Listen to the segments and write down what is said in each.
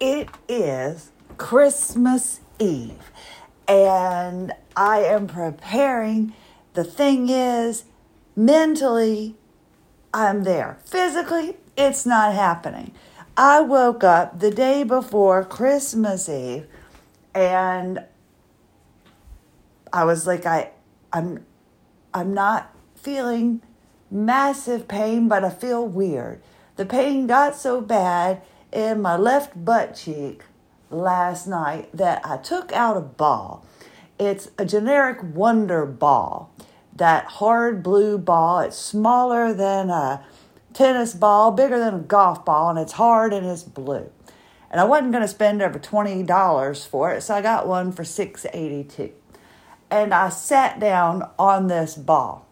it is Christmas Eve and I am preparing. The thing is, mentally, I'm there. Physically, it's not happening. I woke up the day before Christmas Eve and I was like I I'm I'm not feeling massive pain, but I feel weird. The pain got so bad in my left butt cheek last night that I took out a ball. It's a generic Wonder Ball, that hard blue ball. It's smaller than a tennis ball, bigger than a golf ball, and it's hard and it's blue. And I wasn't going to spend over $20 for it, so I got one for $6.82. And I sat down on this ball.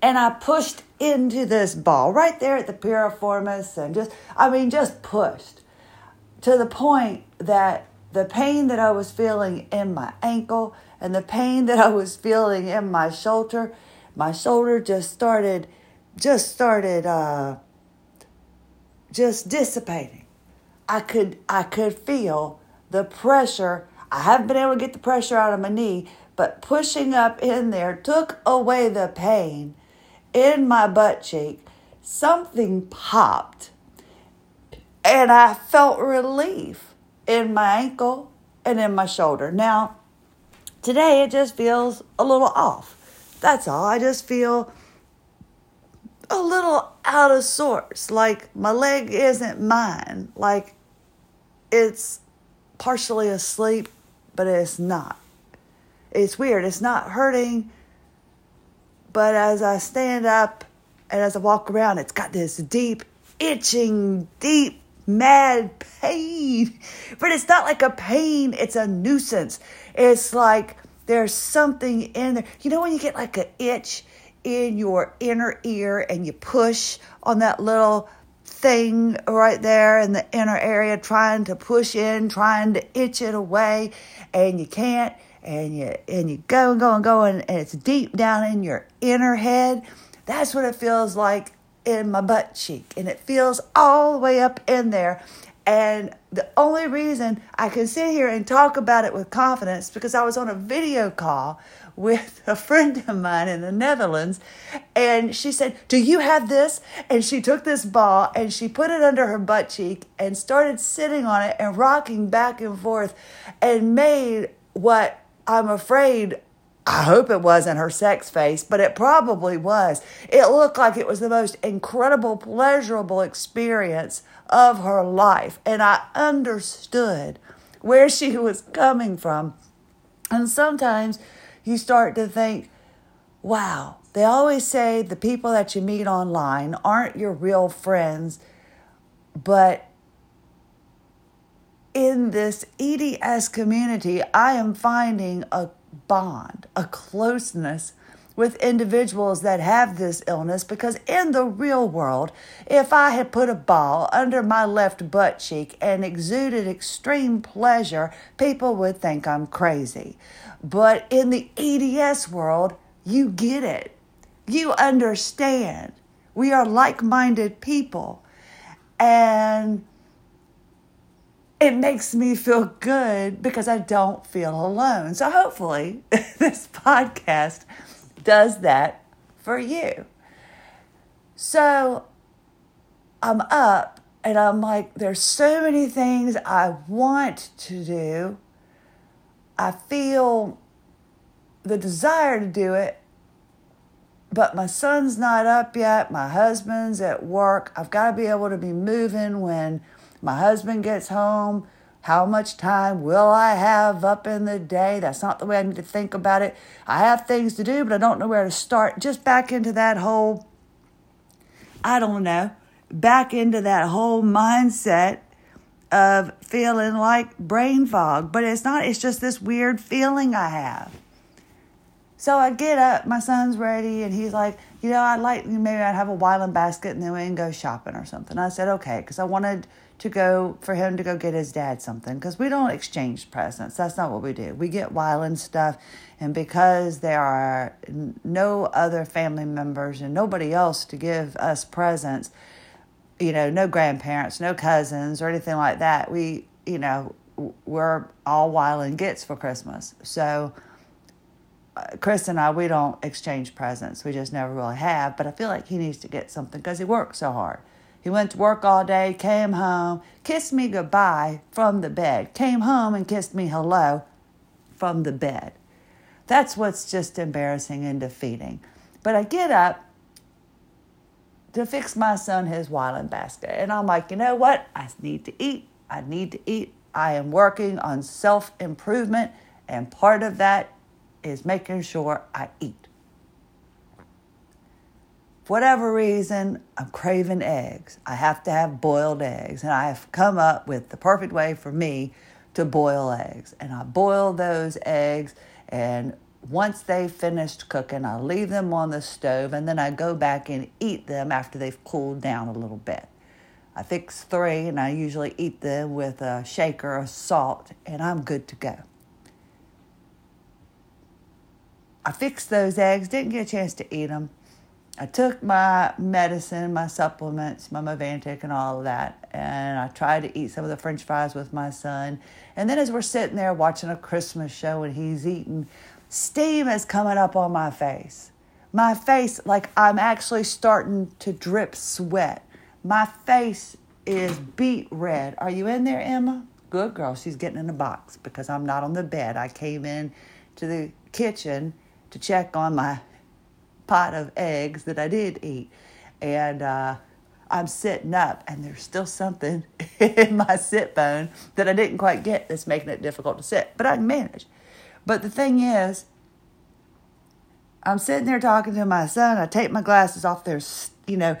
And I pushed into this ball right there at the piriformis and just, I mean, just pushed to the point that the pain that I was feeling in my ankle and the pain that I was feeling in my shoulder, my shoulder just started, just started, uh, just dissipating. I could, I could feel the pressure. I haven't been able to get the pressure out of my knee, but pushing up in there took away the pain in my butt cheek. Something popped and I felt relief in my ankle and in my shoulder. Now, today it just feels a little off. That's all. I just feel a little out of sorts. Like my leg isn't mine. Like it's partially asleep, but it's not. It's weird. It's not hurting, but as I stand up and as I walk around, it's got this deep, itching, deep mad pain. But it's not like a pain, it's a nuisance. It's like there's something in there. You know when you get like an itch in your inner ear and you push on that little thing right there in the inner area, trying to push in, trying to itch it away, and you can't, and you and you go and go and go, and, and it's deep down in your inner head. That's what it feels like in my butt cheek and it feels all the way up in there. And the only reason I can sit here and talk about it with confidence because I was on a video call with a friend of mine in the Netherlands and she said, "Do you have this?" And she took this ball and she put it under her butt cheek and started sitting on it and rocking back and forth and made what I'm afraid I hope it wasn't her sex face, but it probably was. It looked like it was the most incredible, pleasurable experience of her life. And I understood where she was coming from. And sometimes you start to think, wow, they always say the people that you meet online aren't your real friends, but in this EDS community, I am finding a bond, a closeness with individuals that have this illness because in the real world, if I had put a ball under my left butt cheek and exuded extreme pleasure, people would think I'm crazy. But in the EDS world, you get it. You understand. We are like minded people. And it makes me feel good because I don't feel alone. So hopefully, this podcast does that for you. So I'm up and I'm like, there's so many things I want to do. I feel the desire to do it, but my son's not up yet. My husband's at work. I've got to be able to be moving when my husband gets home. How much time will I have up in the day? That's not the way I need to think about it. I have things to do, but I don't know where to start. Just back into that whole, I don't know, back into that whole mindset of feeling like brain fog. But it's not, it's just this weird feeling I have. So I get up, my son's ready, and he's like, you know, I'd like, maybe I'd have a Wyland basket and then we can go shopping or something. I said, okay, because I wanted to go for him to go get his dad something because we don't exchange presents. That's not what we do. We get Wyland stuff, and because there are no other family members and nobody else to give us presents, you know, no grandparents, no cousins or anything like that. We, you know, we're all wild and gets for Christmas. So, Chris and I, we don't exchange presents. We just never really have. But I feel like he needs to get something because he works so hard. He went to work all day, came home, kissed me goodbye from the bed, came home and kissed me hello from the bed. That's what's just embarrassing and defeating. But I get up to fix my son his wilding basket. And I'm like, you know what? I need to eat. I need to eat. I am working on self improvement, and part of that is making sure I eat. For whatever reason, I'm craving eggs. I have to have boiled eggs, and I have come up with the perfect way for me to boil eggs. And I boil those eggs, and once they've finished cooking, I leave them on the stove and then I go back and eat them after they've cooled down a little bit. I fix three and I usually eat them with a shaker of salt and I'm good to go. I fixed those eggs, didn't get a chance to eat them. I took my medicine, my supplements, my Movantik, and all of that, and I tried to eat some of the French fries with my son. And then, as we're sitting there watching a Christmas show and he's eating, steam is coming up on my face. My face, like I'm actually starting to drip sweat. My face is beet red. Are you in there, Emma? Good girl. She's getting in the box because I'm not on the bed. I came in to the kitchen to check on my pot of eggs that I did eat. And uh, I'm sitting up, and there's still something in my sit bone that I didn't quite get that's making it difficult to sit, but I can manage. But the thing is, I'm sitting there talking to my son. I take my glasses off. There's, you know,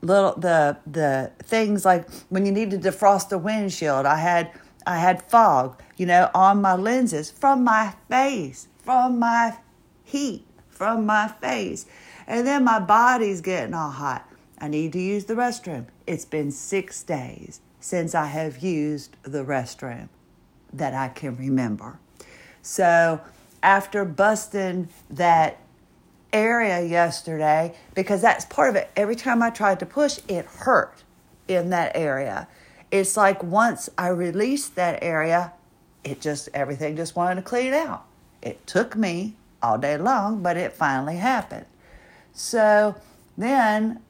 little the the things like when you need to defrost the windshield. I had I had fog, you know, on my lenses from my face, from my heat, from my face, and then my body's getting all hot. I need to use the restroom. It's been six days since I have used the restroom that I can remember. So after busting that area yesterday, because that's part of it, every time I tried to push, it hurt in that area. It's like once I released that area, it just, everything just wanted to clean out. It took me all day long, but it finally happened. So then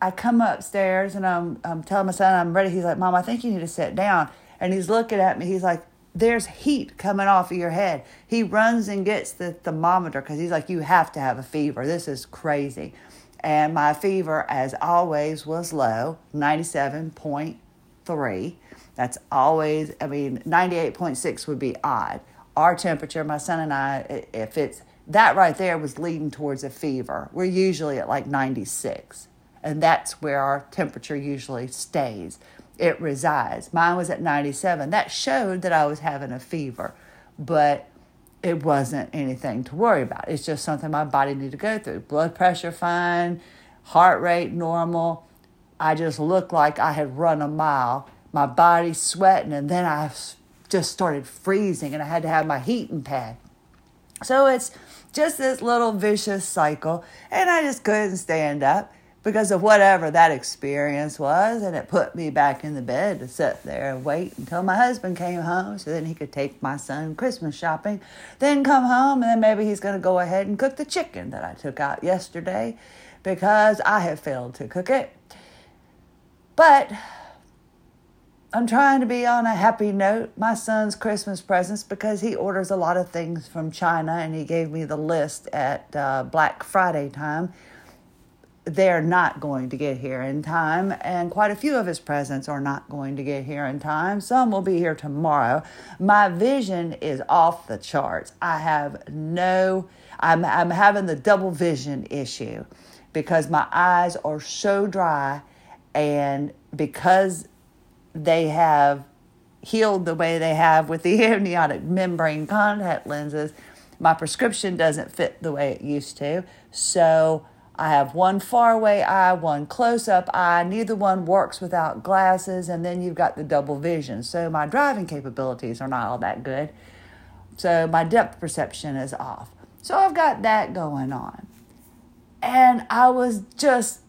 I come upstairs and I'm, I'm telling my son I'm ready. He's like, Mom, I think you need to sit down. And he's looking at me. He's like, there's heat coming off of your head. He runs and gets the thermometer because he's like, You have to have a fever. This is crazy. And my fever, as always, was low 97.3. That's always, I mean, 98.6 would be odd. Our temperature, my son and I, if it's that right there was leading towards a fever. We're usually at like 96, and that's where our temperature usually stays it resides. Mine was at 97. That showed that I was having a fever, but it wasn't anything to worry about. It's just something my body needed to go through. Blood pressure fine, heart rate normal. I just looked like I had run a mile. My body sweating, and then I just started freezing, and I had to have my heating pad. So it's just this little vicious cycle, and I just couldn't stand up because of whatever that experience was. And it put me back in the bed to sit there and wait until my husband came home so then he could take my son Christmas shopping, then come home, and then maybe he's going to go ahead and cook the chicken that I took out yesterday because I have failed to cook it. But I'm trying to be on a happy note. My son's Christmas presents because he orders a lot of things from China and he gave me the list at uh, Black Friday time they're not going to get here in time, and quite a few of his presents are not going to get here in time. Some will be here tomorrow. My vision is off the charts. I have no, I'm, I'm having the double vision issue because my eyes are so dry, and because they have healed the way they have with the amniotic membrane contact lenses, my prescription doesn't fit the way it used to. So, I have one far away eye, one close up eye. Neither one works without glasses, and then you've got the double vision. So my driving capabilities are not all that good. So my depth perception is off. So I've got that going on. And I was just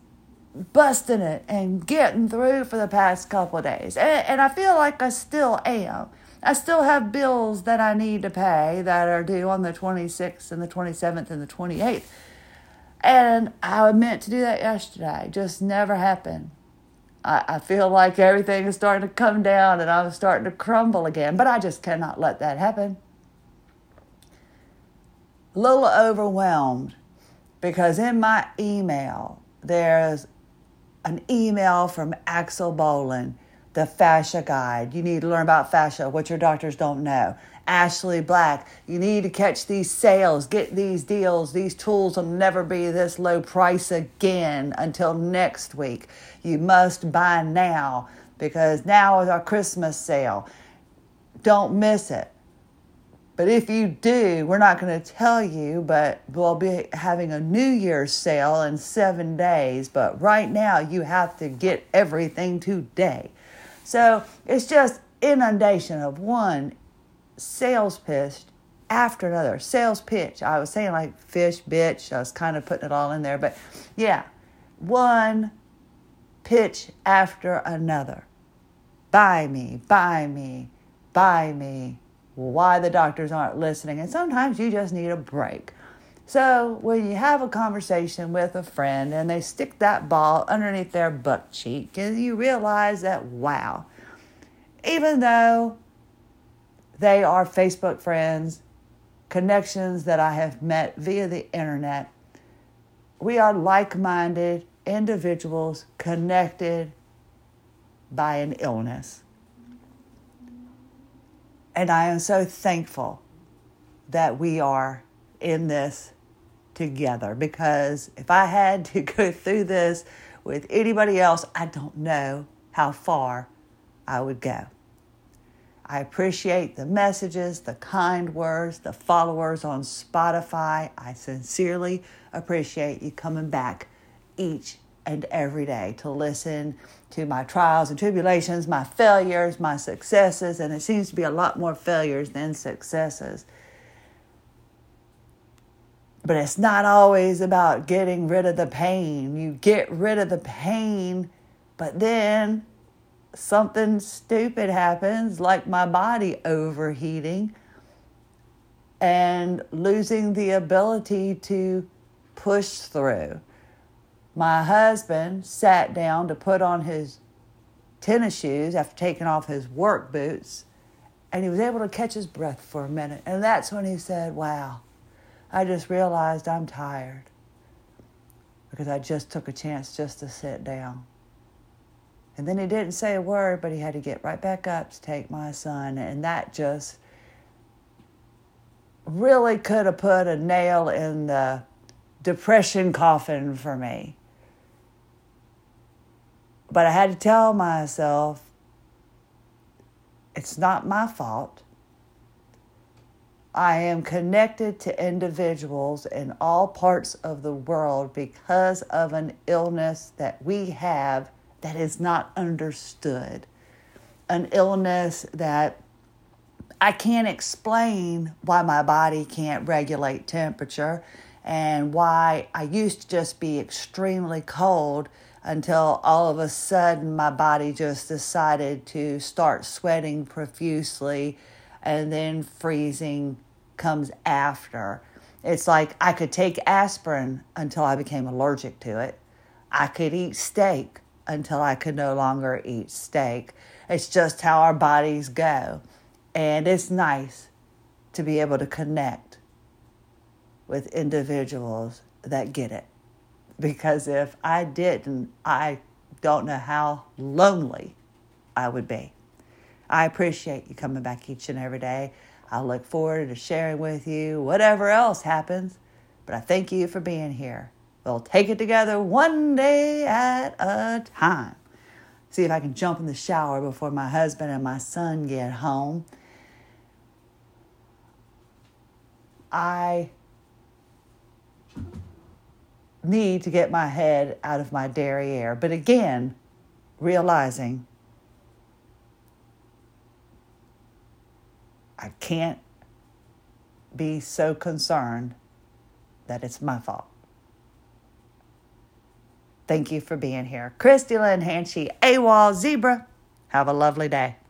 busting it and getting through for the past couple days. And, and I feel like I still am. I still have bills that I need to pay that are due on the 26th and the 27th and the 28th. And I meant to do that yesterday, just never happened. I, I feel like everything is starting to come down and I'm starting to crumble again, but I just cannot let that happen. A little overwhelmed because in my email, there's an email from Axel Bolin the fascia guide. You need to learn about fascia, what your doctors don't know. Ashley Black, you need to catch these sales, get these deals. These tools will never be this low price again until next week. You must buy now because now is our Christmas sale. Don't miss it. But if you do, we're not going to tell you, but we'll be having a New Year's sale in seven days. But right now, you have to get everything today. So it's just inundation of one sales pitch after another. Sales pitch. I was saying like fish, bitch. I was kind of putting it all in there. But yeah, one pitch after another. Buy me, buy me, buy me. Why the doctors aren't listening. And sometimes you just need a break. So when you have a conversation with a friend and they stick that ball underneath their butt cheek, and you realize that, wow, even though they are Facebook friends, connections that I have met via the internet, we are like minded individuals connected by an illness. And I am so thankful that we are in this together because if I had to go through this with anybody else, I don't know how far I would go. I appreciate the messages, the kind words, the followers on Spotify. I sincerely appreciate you coming back each and every day to listen to my trials and tribulations, my failures, my successes, and it seems to be a lot more failures than successes. But it's not always about getting rid of the pain. You get rid of the pain, but then something stupid happens, like my body overheating and losing the ability to push through. My husband sat down to put on his tennis shoes after taking off his work boots, and he was able to catch his breath for a minute. And that's when he said, Wow, I just realized I'm tired because I just took a chance just to sit down. And then he didn't say a word, but he had to get right back up to take my son. And that just really could have put a nail in the depression coffin for me. But I had to tell myself it's not my fault. I am connected to individuals in all parts of the world because of an illness that we have that is not understood. An illness that I can't explain why my body can't regulate temperature and why I used to just be extremely cold until all of a sudden my body just decided to start sweating profusely and then freezing comes after. It's like I could take aspirin until I became allergic to it. I could eat steak until I could no longer eat steak. It's just how our bodies go. And it's nice to be able to connect with individuals that get it. Because if I didn't, I don't know how lonely I would be. I appreciate you coming back each and every day. I look forward to sharing with you whatever else happens, but I thank you for being here. We'll take it together one day at a time. See if I can jump in the shower before my husband and my son get home. I need to get my head out of my derriere. But again, realizing I can't be so concerned that it's my fault. Thank you for being here. Christie Lynn Hanchey, AWOL Zebra. Have a lovely day.